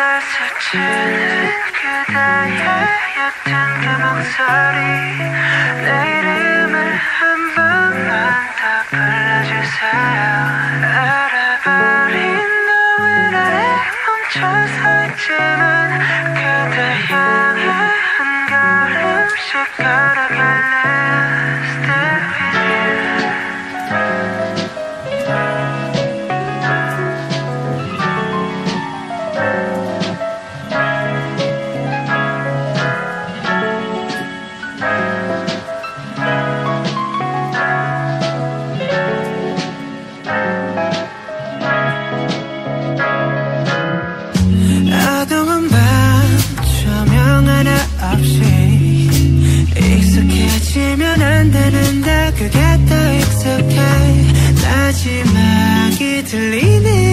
날 스치는 그대의 옅은 그 목소리 내 이름을 한 번만 더 불러주세요 알아버린 너의 나를 멈춰서 있지만 그대 향해 한 걸음씩 걸어갈래 되는데 그게 더 익숙해. 마지막이 들리는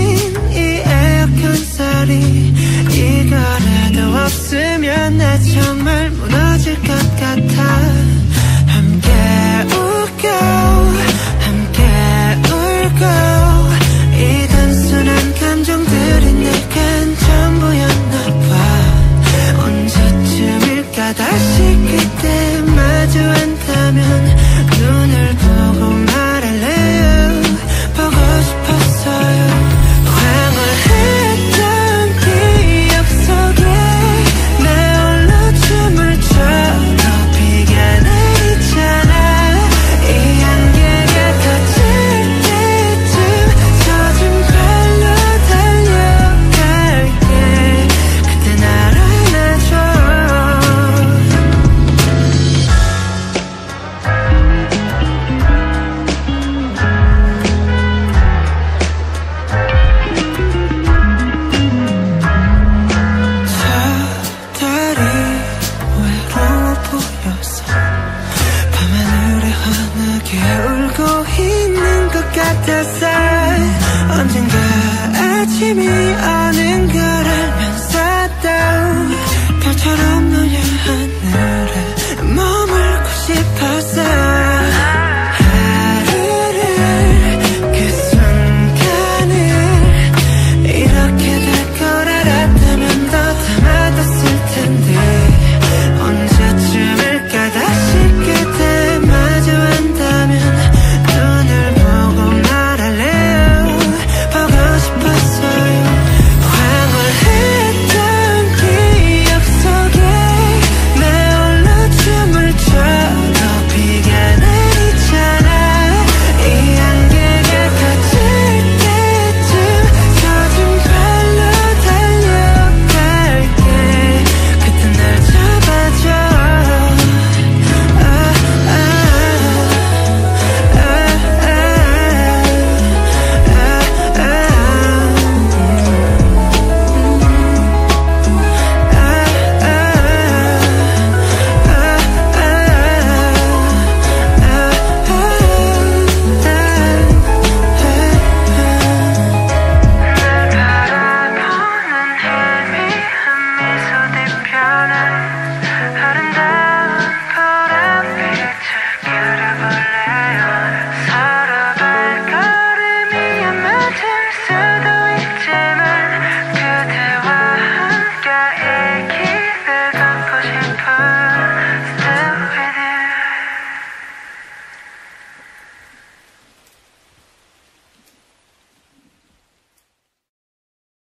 게 울고 있는 것 같았어 언젠가 아침이